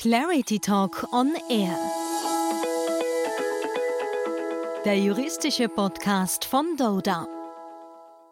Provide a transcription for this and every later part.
Clarity Talk on Air. Der juristische Podcast von Doda.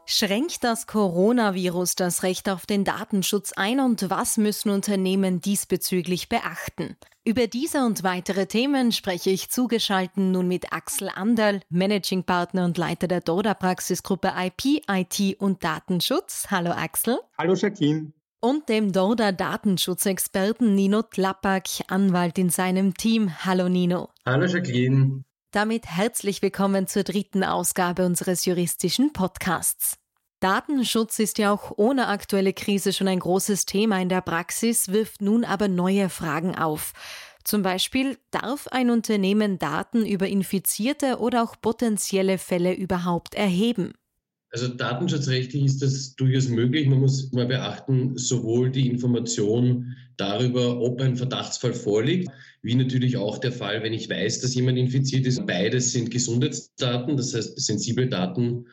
Schränkt das Coronavirus das Recht auf den Datenschutz ein und was müssen Unternehmen diesbezüglich beachten? Über diese und weitere Themen spreche ich zugeschaltet nun mit Axel Anderl, Managing Partner und Leiter der Doda Praxisgruppe IP, IT und Datenschutz. Hallo Axel. Hallo Jacqueline und dem Dorda Datenschutzexperten Nino Tlapak, Anwalt in seinem Team. Hallo Nino. Hallo Jacqueline. Damit herzlich willkommen zur dritten Ausgabe unseres juristischen Podcasts. Datenschutz ist ja auch ohne aktuelle Krise schon ein großes Thema in der Praxis, wirft nun aber neue Fragen auf. Zum Beispiel, darf ein Unternehmen Daten über infizierte oder auch potenzielle Fälle überhaupt erheben? Also datenschutzrechtlich ist das durchaus möglich. Man muss mal beachten, sowohl die Information darüber, ob ein Verdachtsfall vorliegt, wie natürlich auch der Fall, wenn ich weiß, dass jemand infiziert ist. Beides sind Gesundheitsdaten, das heißt sensible Daten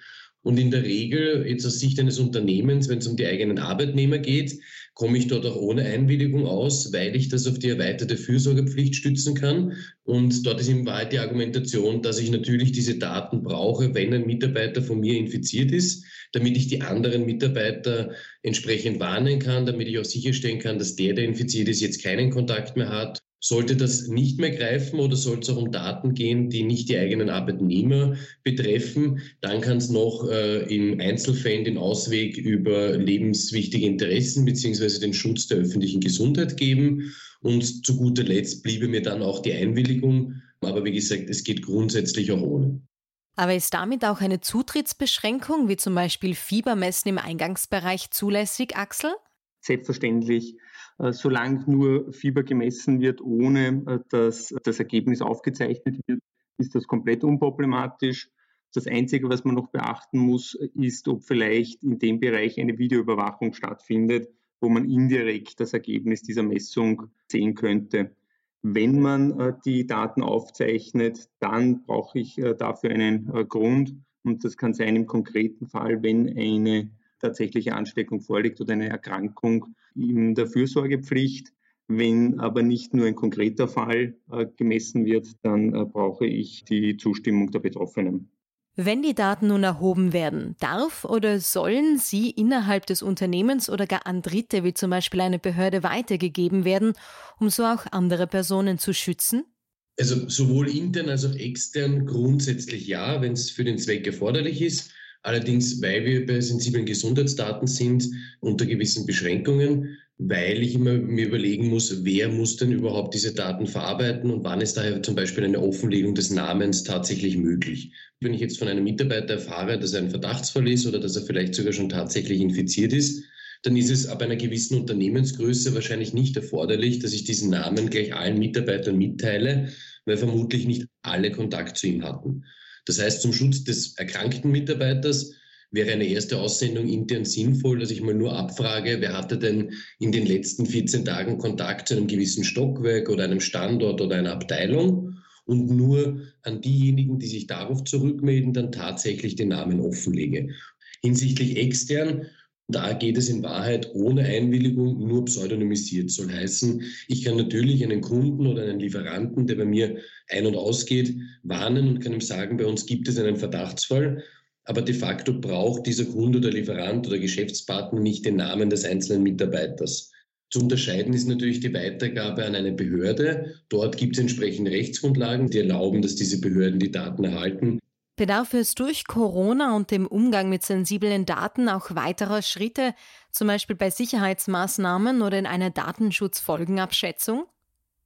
und in der Regel, jetzt aus Sicht eines Unternehmens, wenn es um die eigenen Arbeitnehmer geht, komme ich dort auch ohne Einwilligung aus, weil ich das auf die erweiterte Fürsorgepflicht stützen kann. Und dort ist in Wahrheit die Argumentation, dass ich natürlich diese Daten brauche, wenn ein Mitarbeiter von mir infiziert ist, damit ich die anderen Mitarbeiter entsprechend warnen kann, damit ich auch sicherstellen kann, dass der, der infiziert ist, jetzt keinen Kontakt mehr hat sollte das nicht mehr greifen oder soll es auch um Daten gehen, die nicht die eigenen Arbeitnehmer betreffen, dann kann es noch äh, in Einzelfällen den Ausweg über lebenswichtige Interessen beziehungsweise den Schutz der öffentlichen Gesundheit geben. Und zu guter Letzt bliebe mir dann auch die Einwilligung. Aber wie gesagt, es geht grundsätzlich auch ohne. Aber ist damit auch eine Zutrittsbeschränkung, wie zum Beispiel Fiebermessen im Eingangsbereich, zulässig, Axel? Selbstverständlich. Äh, solange nur Fieber gemessen wird, ohne äh, dass das Ergebnis aufgezeichnet wird, ist das komplett unproblematisch. Das Einzige, was man noch beachten muss, ist, ob vielleicht in dem Bereich eine Videoüberwachung stattfindet, wo man indirekt das Ergebnis dieser Messung sehen könnte. Wenn man äh, die Daten aufzeichnet, dann brauche ich dafür einen Grund. Und das kann sein im konkreten Fall, wenn eine tatsächliche Ansteckung vorliegt oder eine Erkrankung in der Fürsorgepflicht. Wenn aber nicht nur ein konkreter Fall äh, gemessen wird, dann äh, brauche ich die Zustimmung der Betroffenen. Wenn die Daten nun erhoben werden, darf oder sollen sie innerhalb des Unternehmens oder gar an Dritte, wie zum Beispiel eine Behörde, weitergegeben werden, um so auch andere Personen zu schützen? Also sowohl intern als auch extern grundsätzlich ja, wenn es für den Zweck erforderlich ist. Allerdings, weil wir bei sensiblen Gesundheitsdaten sind, unter gewissen Beschränkungen, weil ich immer mir überlegen muss, wer muss denn überhaupt diese Daten verarbeiten und wann ist daher zum Beispiel eine Offenlegung des Namens tatsächlich möglich. Wenn ich jetzt von einem Mitarbeiter erfahre, dass er ein Verdachtsfall ist oder dass er vielleicht sogar schon tatsächlich infiziert ist, dann ist es ab einer gewissen Unternehmensgröße wahrscheinlich nicht erforderlich, dass ich diesen Namen gleich allen Mitarbeitern mitteile, weil vermutlich nicht alle Kontakt zu ihm hatten. Das heißt, zum Schutz des erkrankten Mitarbeiters wäre eine erste Aussendung intern sinnvoll, dass ich mal nur abfrage, wer hatte denn in den letzten 14 Tagen Kontakt zu einem gewissen Stockwerk oder einem Standort oder einer Abteilung und nur an diejenigen, die sich darauf zurückmelden, dann tatsächlich den Namen offenlege. Hinsichtlich extern da geht es in Wahrheit ohne Einwilligung nur pseudonymisiert. Soll heißen, ich kann natürlich einen Kunden oder einen Lieferanten, der bei mir ein- und ausgeht, warnen und kann ihm sagen, bei uns gibt es einen Verdachtsfall. Aber de facto braucht dieser Kunde oder Lieferant oder Geschäftspartner nicht den Namen des einzelnen Mitarbeiters. Zu unterscheiden ist natürlich die Weitergabe an eine Behörde. Dort gibt es entsprechende Rechtsgrundlagen, die erlauben, dass diese Behörden die Daten erhalten. Bedarf es durch Corona und dem Umgang mit sensiblen Daten auch weiterer Schritte, zum Beispiel bei Sicherheitsmaßnahmen oder in einer Datenschutzfolgenabschätzung?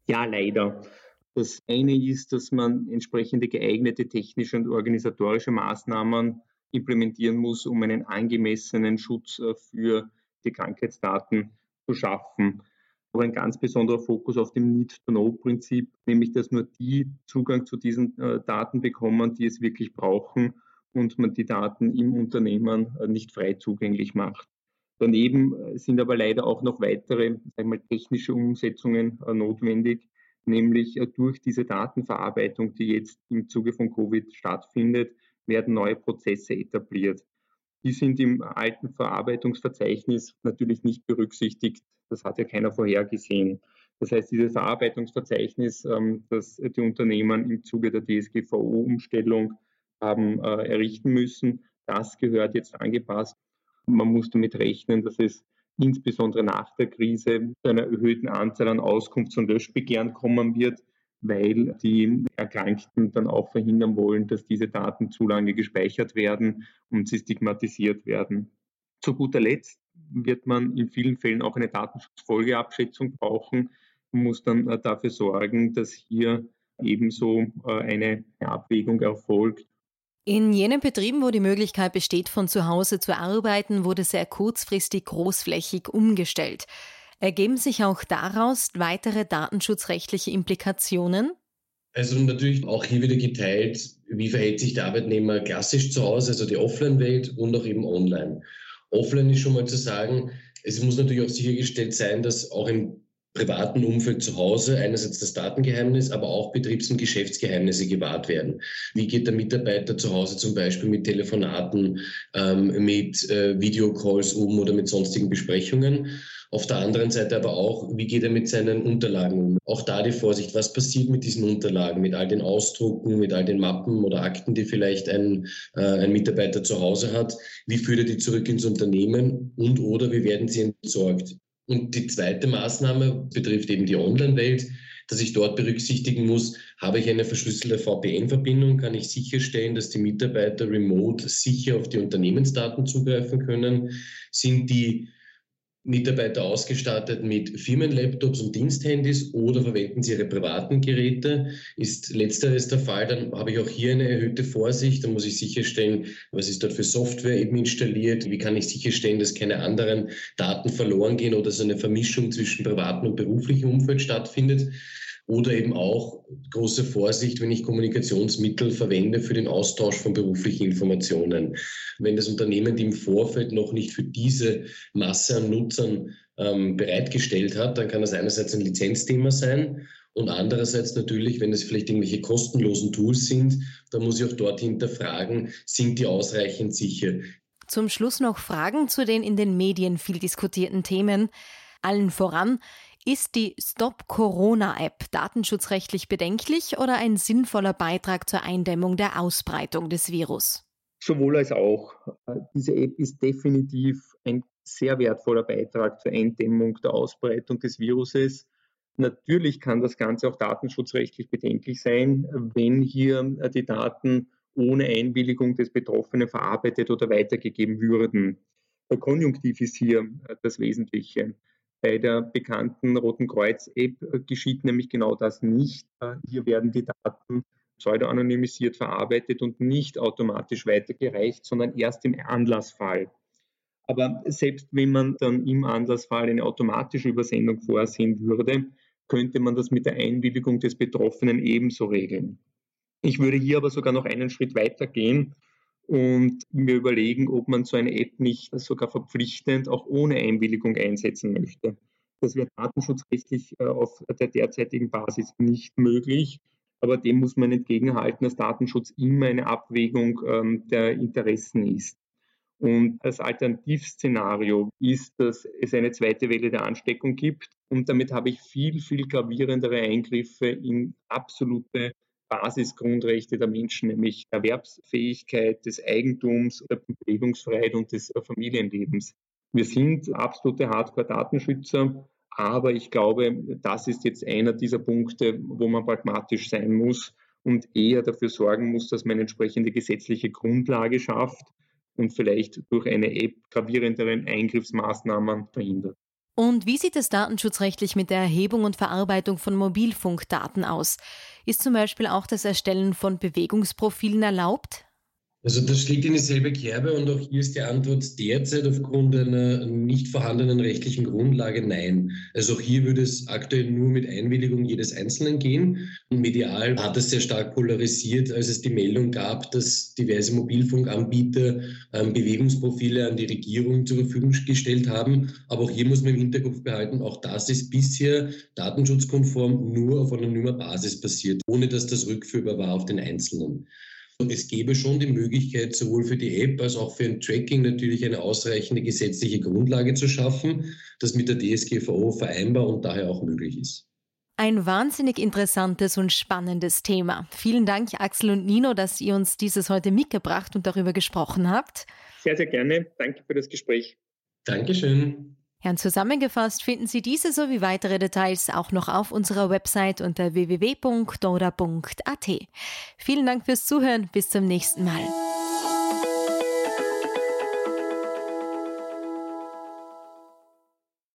Ja, leider. Das eine ist, dass man entsprechende geeignete technische und organisatorische Maßnahmen implementieren muss, um einen angemessenen Schutz äh, für die Krankheitsdaten zu schaffen aber ein ganz besonderer Fokus auf dem Need-to-Know-Prinzip, nämlich dass nur die Zugang zu diesen äh, Daten bekommen, die es wirklich brauchen und man die Daten im Unternehmen äh, nicht frei zugänglich macht. Daneben äh, sind aber leider auch noch weitere wir, technische Umsetzungen notwendig, nämlich durch diese Datenverarbeitung, die jetzt im Zuge von Covid stattfindet, werden neue Prozesse etabliert. Die sind im alten Verarbeitungsverzeichnis natürlich nicht berücksichtigt. Das hat ja keiner vorhergesehen. Das heißt, dieses Verarbeitungsverzeichnis, ähm, das die Unternehmen im Zuge der DSGVO-Umstellung haben äh, errichten müssen, das gehört jetzt angepasst. Man muss damit rechnen, dass es insbesondere nach der Krise zu einer erhöhten Anzahl an Auskunfts- und Löschbegehren kommen wird, weil die Erkrankten dann auch verhindern wollen, dass diese Daten zu lange gespeichert werden und sie stigmatisiert werden. Zu guter Letzt wird man in vielen Fällen auch eine Datenschutzfolgeabschätzung brauchen und muss dann äh, dafür sorgen, dass hier ebenso äh, eine Abwägung erfolgt. In jenen Betrieben, wo die Möglichkeit besteht, von zu Hause zu arbeiten, wurde sehr kurzfristig großflächig umgestellt. Ergeben sich auch daraus weitere datenschutzrechtliche Implikationen? Also natürlich auch hier wieder geteilt, wie verhält sich der Arbeitnehmer klassisch zu Hause, also die Offline-Welt und auch eben online. Offline ist schon mal zu sagen, es muss natürlich auch sichergestellt sein, dass auch im privaten Umfeld zu Hause einerseits das Datengeheimnis, aber auch Betriebs- und Geschäftsgeheimnisse gewahrt werden. Wie geht der Mitarbeiter zu Hause zum Beispiel mit Telefonaten, ähm, mit äh, Videocalls um oder mit sonstigen Besprechungen? Auf der anderen Seite aber auch, wie geht er mit seinen Unterlagen um? Auch da die Vorsicht, was passiert mit diesen Unterlagen, mit all den Ausdrucken, mit all den Mappen oder Akten, die vielleicht ein, äh, ein Mitarbeiter zu Hause hat? Wie führt er die zurück ins Unternehmen und oder wie werden sie entsorgt? Und die zweite Maßnahme betrifft eben die Online-Welt, dass ich dort berücksichtigen muss, habe ich eine verschlüsselte VPN-Verbindung, kann ich sicherstellen, dass die Mitarbeiter remote sicher auf die Unternehmensdaten zugreifen können, sind die Mitarbeiter ausgestattet mit Firmenlaptops und Diensthandys oder verwenden sie ihre privaten Geräte? Ist letzteres der Fall, dann habe ich auch hier eine erhöhte Vorsicht. Dann muss ich sicherstellen, was ist dort für Software eben installiert? Wie kann ich sicherstellen, dass keine anderen Daten verloren gehen oder so eine Vermischung zwischen privaten und beruflichem Umfeld stattfindet? Oder eben auch große Vorsicht, wenn ich Kommunikationsmittel verwende für den Austausch von beruflichen Informationen. Wenn das Unternehmen die im Vorfeld noch nicht für diese Masse an Nutzern ähm, bereitgestellt hat, dann kann das einerseits ein Lizenzthema sein und andererseits natürlich, wenn es vielleicht irgendwelche kostenlosen Tools sind, dann muss ich auch dort hinterfragen, sind die ausreichend sicher. Zum Schluss noch Fragen zu den in den Medien viel diskutierten Themen. Allen voran, ist die Stop Corona App datenschutzrechtlich bedenklich oder ein sinnvoller Beitrag zur Eindämmung der Ausbreitung des Virus? Sowohl als auch. Diese App ist definitiv ein sehr wertvoller Beitrag zur Eindämmung der Ausbreitung des Viruses. Natürlich kann das Ganze auch datenschutzrechtlich bedenklich sein, wenn hier die Daten ohne Einwilligung des Betroffenen verarbeitet oder weitergegeben würden. Der Konjunktiv ist hier das Wesentliche. Bei der bekannten Roten Kreuz-App äh, geschieht nämlich genau das nicht. Äh, hier werden die Daten pseudo-anonymisiert verarbeitet und nicht automatisch weitergereicht, sondern erst im Anlassfall. Aber selbst wenn man dann im Anlassfall eine automatische Übersendung vorsehen würde, könnte man das mit der Einwilligung des Betroffenen ebenso regeln. Ich würde hier aber sogar noch einen Schritt weiter gehen und mir überlegen, ob man so eine App nicht sogar verpflichtend auch ohne Einwilligung einsetzen möchte. Das wäre datenschutzrechtlich äh, auf der derzeitigen Basis nicht möglich. Aber dem muss man entgegenhalten, dass Datenschutz immer eine Abwägung ähm, der Interessen ist. Und das Alternativszenario ist, dass es eine zweite Welle der Ansteckung gibt. Und damit habe ich viel, viel gravierendere Eingriffe in absolute Basisgrundrechte der Menschen, nämlich Erwerbsfähigkeit des Eigentums, der Bewegungsfreiheit und des Familienlebens. Wir sind absolute Hardcore-Datenschützer, aber ich glaube, das ist jetzt einer dieser Punkte, wo man pragmatisch sein muss und eher dafür sorgen muss, dass man entsprechende gesetzliche Grundlage schafft und vielleicht durch eine App gravierenderen Eingriffsmaßnahmen verhindert. Und wie sieht es datenschutzrechtlich mit der Erhebung und Verarbeitung von Mobilfunkdaten aus? Ist zum Beispiel auch das Erstellen von Bewegungsprofilen erlaubt? Also das schlägt in dieselbe Kerbe und auch hier ist die Antwort derzeit aufgrund einer nicht vorhandenen rechtlichen Grundlage nein. Also auch hier würde es aktuell nur mit Einwilligung jedes Einzelnen gehen. Und medial hat es sehr stark polarisiert, als es die Meldung gab, dass diverse Mobilfunkanbieter ähm, Bewegungsprofile an die Regierung zur Verfügung gestellt haben. Aber auch hier muss man im Hinterkopf behalten, auch das ist bisher datenschutzkonform nur auf anonymer Basis passiert, ohne dass das rückführbar war auf den Einzelnen. Es gäbe schon die Möglichkeit, sowohl für die App als auch für ein Tracking natürlich eine ausreichende gesetzliche Grundlage zu schaffen, das mit der DSGVO vereinbar und daher auch möglich ist. Ein wahnsinnig interessantes und spannendes Thema. Vielen Dank, Axel und Nino, dass ihr uns dieses heute mitgebracht und darüber gesprochen habt. Sehr, sehr gerne. Danke für das Gespräch. Dankeschön. Ja, und zusammengefasst finden Sie diese sowie weitere Details auch noch auf unserer Website unter www.dora.at. Vielen Dank fürs Zuhören. Bis zum nächsten Mal.